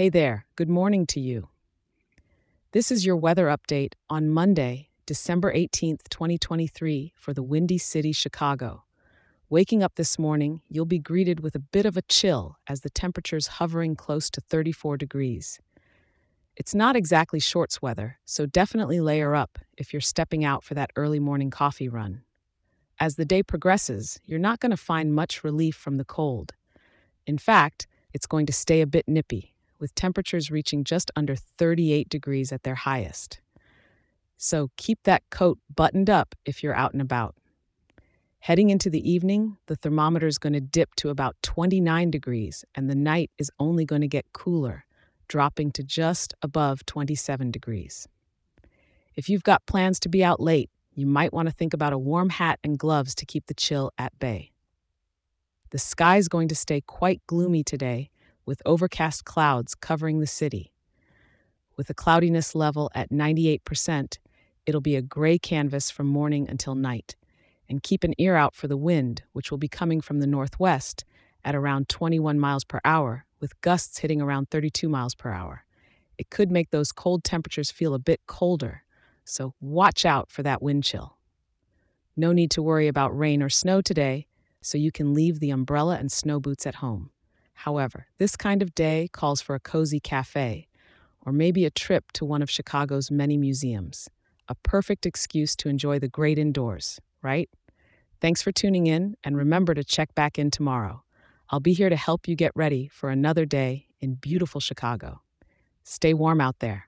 Hey there, good morning to you. This is your weather update on Monday, December 18th, 2023, for the Windy City, Chicago. Waking up this morning, you'll be greeted with a bit of a chill as the temperature's hovering close to 34 degrees. It's not exactly shorts weather, so definitely layer up if you're stepping out for that early morning coffee run. As the day progresses, you're not going to find much relief from the cold. In fact, it's going to stay a bit nippy, with temperatures reaching just under 38 degrees at their highest. So keep that coat buttoned up if you're out and about. Heading into the evening, the thermometer is going to dip to about 29 degrees, and the night is only going to get cooler, dropping to just above 27 degrees. If you've got plans to be out late, you might want to think about a warm hat and gloves to keep the chill at bay. The sky is going to stay quite gloomy today, with overcast clouds covering the city. With a cloudiness level at 98%, it'll be a gray canvas from morning until night and keep an ear out for the wind, which will be coming from the northwest at around 21 miles per hour, with gusts hitting around 32 miles per hour. It could make those cold temperatures feel a bit colder, so watch out for that wind chill. No need to worry about rain or snow today, so you can leave the umbrella and snow boots at home. However, this kind of day calls for a cozy cafe, or maybe a trip to one of Chicago's many museums. A perfect excuse to enjoy the great indoors, right? Thanks for tuning in, and remember to check back in tomorrow. I'll be here to help you get ready for another day in beautiful Chicago. Stay warm out there.